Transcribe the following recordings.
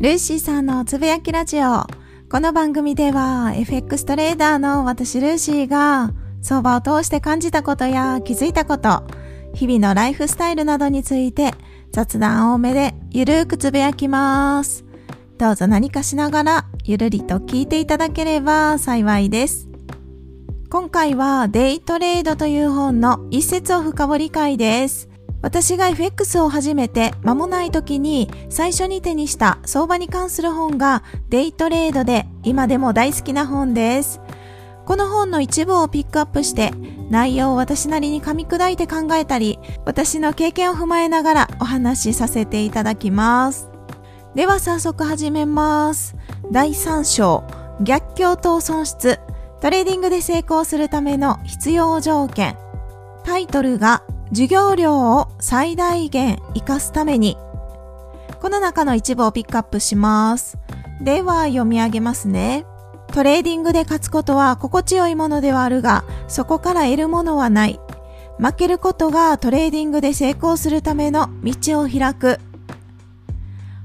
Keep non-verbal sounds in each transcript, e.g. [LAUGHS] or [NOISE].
ルーシーさんのつぶやきラジオ。この番組では FX トレーダーの私ルーシーが相場を通して感じたことや気づいたこと、日々のライフスタイルなどについて雑談多めでゆるーくつぶやきます。どうぞ何かしながらゆるりと聞いていただければ幸いです。今回はデイトレードという本の一節を深掘り会です。私が FX を始めて間もない時に最初に手にした相場に関する本がデイトレードで今でも大好きな本です。この本の一部をピックアップして内容を私なりに噛み砕いて考えたり私の経験を踏まえながらお話しさせていただきます。では早速始めます。第3章逆境と損失トレーディングで成功するための必要条件タイトルが授業料を最大限活かすために、この中の一部をピックアップします。では読み上げますね。トレーディングで勝つことは心地よいものではあるが、そこから得るものはない。負けることがトレーディングで成功するための道を開く。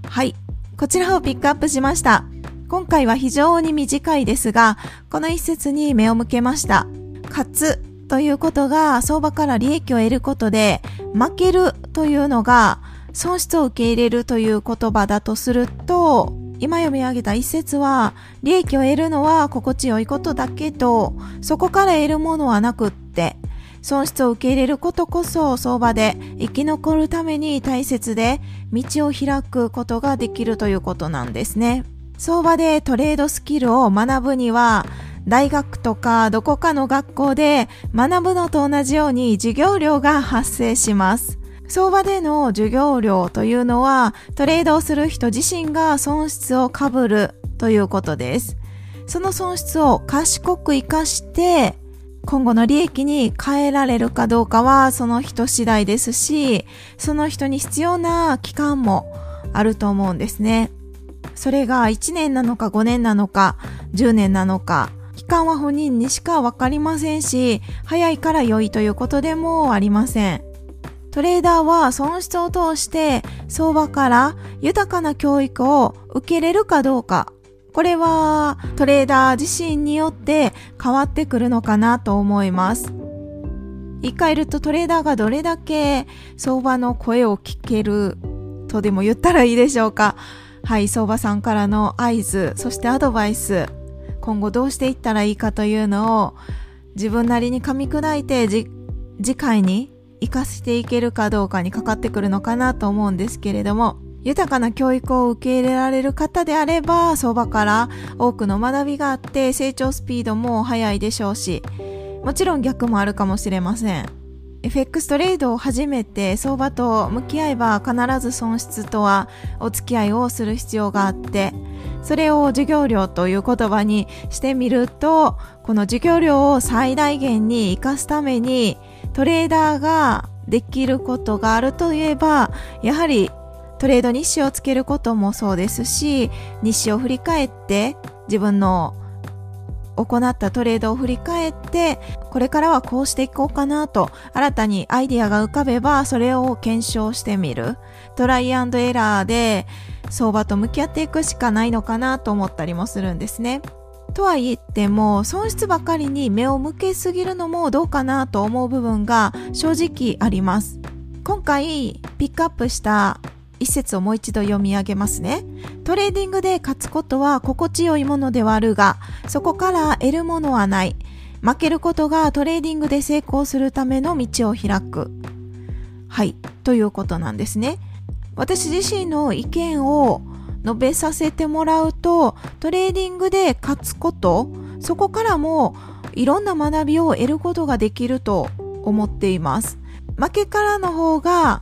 はい。こちらをピックアップしました。今回は非常に短いですが、この一節に目を向けました。勝つということが相場から利益を得ることで負けるというのが損失を受け入れるという言葉だとすると今読み上げた一節は利益を得るのは心地よいことだけどそこから得るものはなくって損失を受け入れることこそ相場で生き残るために大切で道を開くことができるということなんですね。相場でトレードスキルを学ぶには大学とかどこかの学校で学ぶのと同じように授業料が発生します。相場での授業料というのはトレードをする人自身が損失をかぶるということです。その損失を賢く活かして今後の利益に変えられるかどうかはその人次第ですし、その人に必要な期間もあると思うんですね。それが1年なのか5年なのか10年なのか期間は本人にしかわかりませんし、早いから良いということでもありません。トレーダーは損失を通して相場から豊かな教育を受けれるかどうか、これはトレーダー自身によって変わってくるのかなと思います。言い換えるとトレーダーがどれだけ相場の声を聞けるとでも言ったらいいでしょうか。はい、相場さんからの合図、そしてアドバイス、今後どうしていったらいいかというのを自分なりに噛み砕いて次回に活かしていけるかどうかにかかってくるのかなと思うんですけれども豊かな教育を受け入れられる方であれば相場から多くの学びがあって成長スピードも速いでしょうしもちろん逆もあるかもしれません。FX トレードを始めて相場と向き合えば必ず損失とはお付き合いをする必要があってそれを授業料という言葉にしてみると、この授業料を最大限に活かすためにトレーダーができることがあるといえば、やはりトレード日誌をつけることもそうですし、日誌を振り返って自分の行ったトレードを振り返って、これからはこうしていこうかなと、新たにアイディアが浮かべば、それを検証してみる。トライアンドエラーで、相場と向き合っていくしかないのかなと思ったりもするんですね。とは言っても損失ばかりに目を向けすぎるのもどうかなと思う部分が正直あります。今回ピックアップした一節をもう一度読み上げますね。トレーディングで勝つことは心地よいものではあるが、そこから得るものはない。負けることがトレーディングで成功するための道を開く。はい。ということなんですね。私自身の意見を述べさせてもらうとトレーディングで勝つことそこからもいろんな学びを得ることができると思っています負けからの方が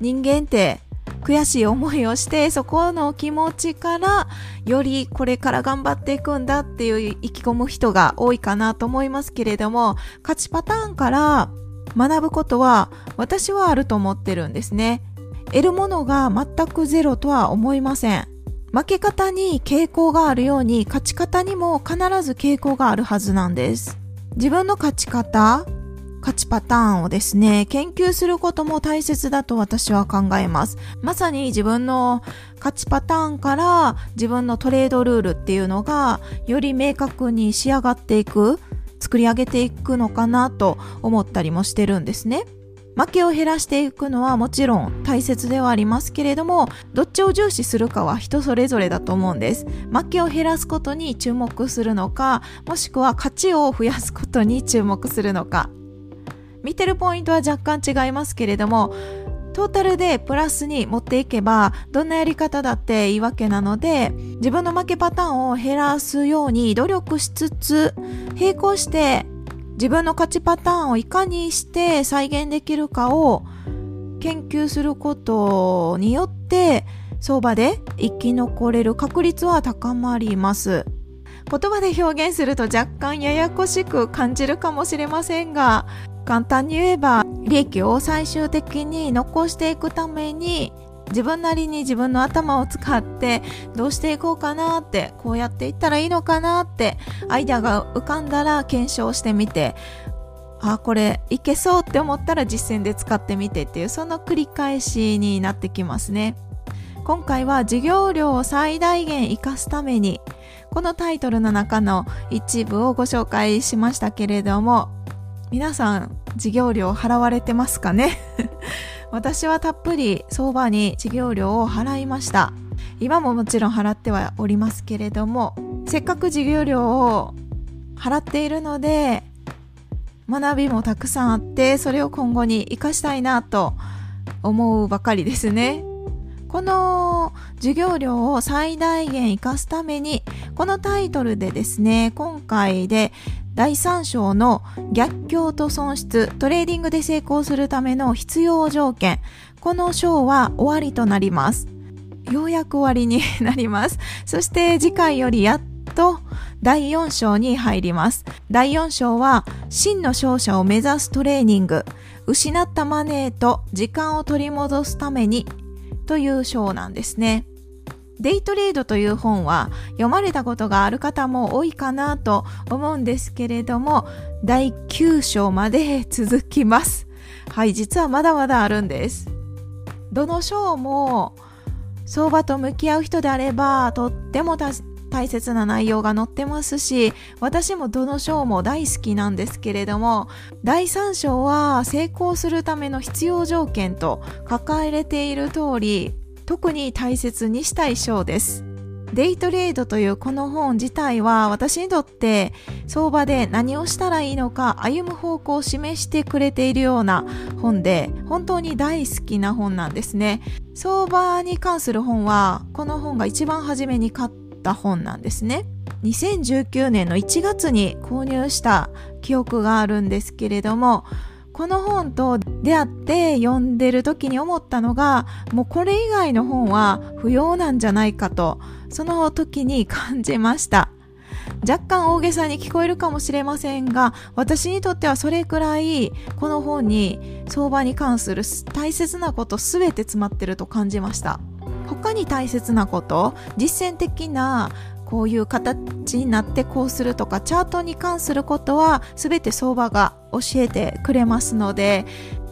人間って悔しい思いをしてそこの気持ちからよりこれから頑張っていくんだっていう意気込む人が多いかなと思いますけれども勝ちパターンから学ぶことは私はあると思ってるんですね得るものが全くゼロとは思いません。負け方に傾向があるように勝ち方にも必ず傾向があるはずなんです。自分の勝ち方勝ちパターンをですね、研究することも大切だと私は考えます。まさに自分の勝ちパターンから自分のトレードルールっていうのがより明確に仕上がっていく、作り上げていくのかなと思ったりもしてるんですね。負けを減らしていくのはもちろん大切ではありますけれども、どっちを重視するかは人それぞれだと思うんです。負けを減らすことに注目するのか、もしくは勝ちを増やすことに注目するのか。見てるポイントは若干違いますけれども、トータルでプラスに持っていけば、どんなやり方だっていいわけなので、自分の負けパターンを減らすように努力しつつ、並行して自分の勝ちパターンをいかにして再現できるかを研究することによって、相場で生き残れる確率は高まります。言葉で表現すると若干ややこしく感じるかもしれませんが、簡単に言えば利益を最終的に残していくために自分なりに自分の頭を使ってどうしていこうかなってこうやっていったらいいのかなってアイデアが浮かんだら検証してみてあこれいけそうって思ったら実践で使ってみてっていうその繰り返しになってきますね。今回は授業料を最大限活かすためにこのタイトルの中の一部をご紹介しましたけれども皆さん授業料払われてますかね？[LAUGHS] 私はたっぷり相場に授業料を払いました。今ももちろん払ってはおりますけれどもせっかく授業料を払っているので学びもたくさんあってそれを今後に生かしたいなと思うばかりですね。この授業料を最大限活かすためにこのタイトルでですね今回で第3章の逆境と損失、トレーディングで成功するための必要条件。この章は終わりとなります。ようやく終わりになります。そして次回よりやっと第4章に入ります。第4章は真の勝者を目指すトレーニング。失ったマネーと時間を取り戻すためにという章なんですね。デイトレードという本は読まれたことがある方も多いかなと思うんですけれども、第9章まで続きます。はい、実はまだまだあるんです。どの章も相場と向き合う人であれば、とっても大切な内容が載ってますし、私もどの章も大好きなんですけれども、第3章は成功するための必要条件と書かれている通り、特に大切にしたい章です。デイトレードというこの本自体は私にとって相場で何をしたらいいのか歩む方向を示してくれているような本で本当に大好きな本なんですね。相場に関する本はこの本が一番初めに買った本なんですね。2019年の1月に購入した記憶があるんですけれどもこの本と出会って読んでる時に思ったのが、もうこれ以外の本は不要なんじゃないかと、その時に感じました。若干大げさに聞こえるかもしれませんが、私にとってはそれくらい、この本に相場に関する大切なこと全て詰まってると感じました。他に大切なこと、実践的なこういう形になってこうするとかチャートに関することは全て相場が教えてくれますので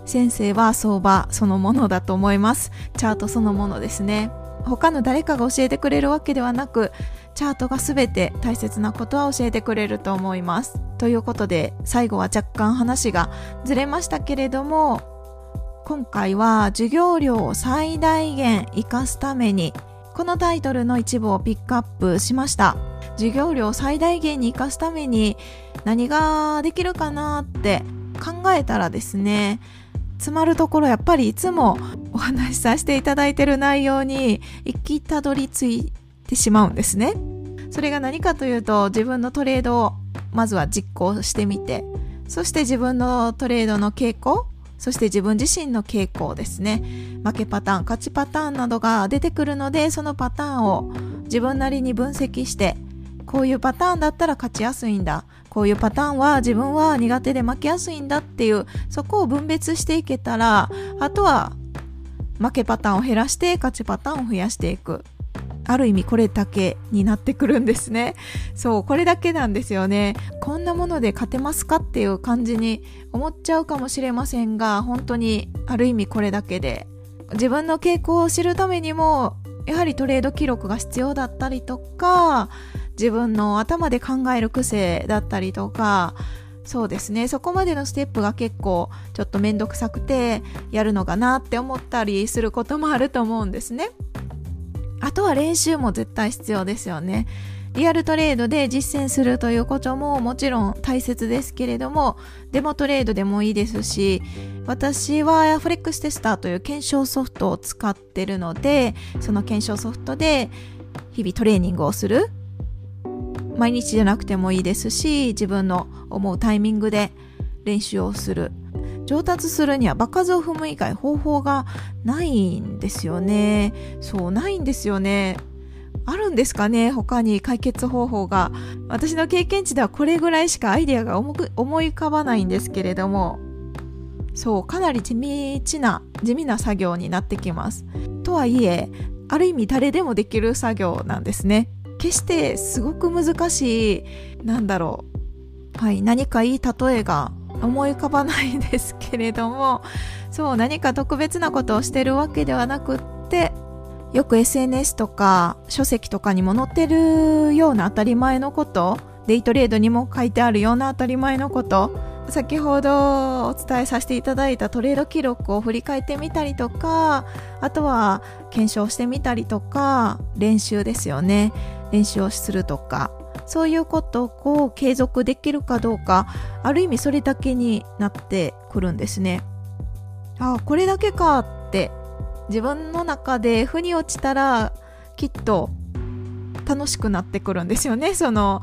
先生は相場そのものだと思います。チャートそのものですね。他の誰かが教えてくれるわけではなくチャートが全て大切なことは教えてくれると思います。ということで最後は若干話がずれましたけれども今回は授業料を最大限活かすためにこのタイトルの一部をピックアップしました。授業料を最大限に活かすために何ができるかなって考えたらですね詰まるところやっぱりいつもお話しさせていただいてる内容に行きたどり着いてしまうんですね。それが何かというと自分のトレードをまずは実行してみてそして自分のトレードの傾向そして自分自身の傾向ですね。負けパターン勝ちパターンなどが出てくるのでそのパターンを自分なりに分析してこういうパターンだったら勝ちやすいんだ。こういうパターンは自分は苦手で負けやすいんだっていうそこを分別していけたらあとは負けパターンを減らして勝ちパターンを増やしていく。ある意味これだけになってくるんですね。そう、これだけなんですよね。こんなもので勝てますかっていう感じに思っちゃうかもしれませんが、本当にある意味これだけで、自分の傾向を知るためにも、やはりトレード記録が必要だったりとか、自分の頭で考える癖だったりとか、そうですね。そこまでのステップが結構ちょっとめんどくさくてやるのかなって思ったりすることもあると思うんですね。あとは練習も絶対必要ですよね。リアルトレードで実践するということももちろん大切ですけれども、デモトレードでもいいですし、私はフレックステスターという検証ソフトを使ってるので、その検証ソフトで日々トレーニングをする。毎日じゃなくてもいいですし、自分の思うタイミングで練習をする。上達するには場数を踏む以外方法がないんですよね。そう、ないんですよね。あるんですかね他に解決方法が。私の経験値ではこれぐらいしかアイデアが思い浮かばないんですけれども、そう、かなり地道な、地味な作業になってきます。とはいえ、ある意味誰でもできる作業なんですね。決してすごく難しい、なんだろう。はい、何かいい例えが思い浮かばないですけれども [LAUGHS] そう何か特別なことをしてるわけではなくってよく SNS とか書籍とかにも載ってるような当たり前のことデイトレードにも書いてあるような当たり前のこと先ほどお伝えさせていただいたトレード記録を振り返ってみたりとかあとは検証してみたりとか練習ですよね。練習をするとか。そういうことを継続できるかどうかある意味それだけになってくるんですね。ああこれだけかって自分の中で腑に落ちたらきっと楽しくなってくるんですよね。その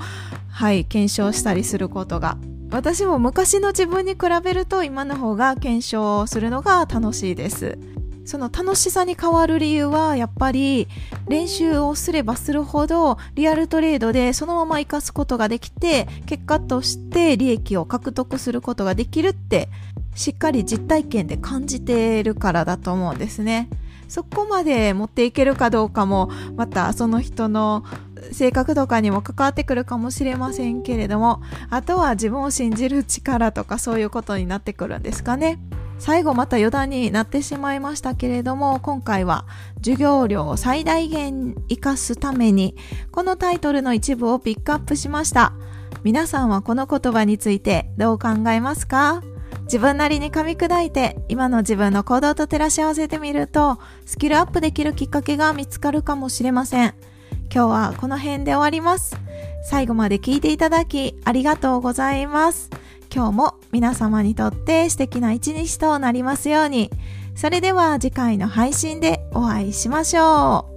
はい検証したりすることが。私も昔の自分に比べると今の方が検証するのが楽しいです。その楽しさに変わる理由はやっぱり練習をすればするほどリアルトレードでそのまま活かすことができて結果として利益を獲得することができるってしっかり実体験で感じているからだと思うんですね。そこまで持っていけるかどうかもまたその人の性格とかにも関わってくるかもしれませんけれどもあとは自分を信じる力とかそういうことになってくるんですかね。最後また余談になってしまいましたけれども、今回は授業料を最大限活かすために、このタイトルの一部をピックアップしました。皆さんはこの言葉についてどう考えますか？自分なりに噛み砕いて今の自分の行動と照らし合わせてみるとスキルアップできるきっかけが見つかるかもしれません。今日はこの辺で終わります。最後まで聞いていただきありがとうございます。今日も皆様にとって素敵な一日となりますように。それでは次回の配信でお会いしましょう。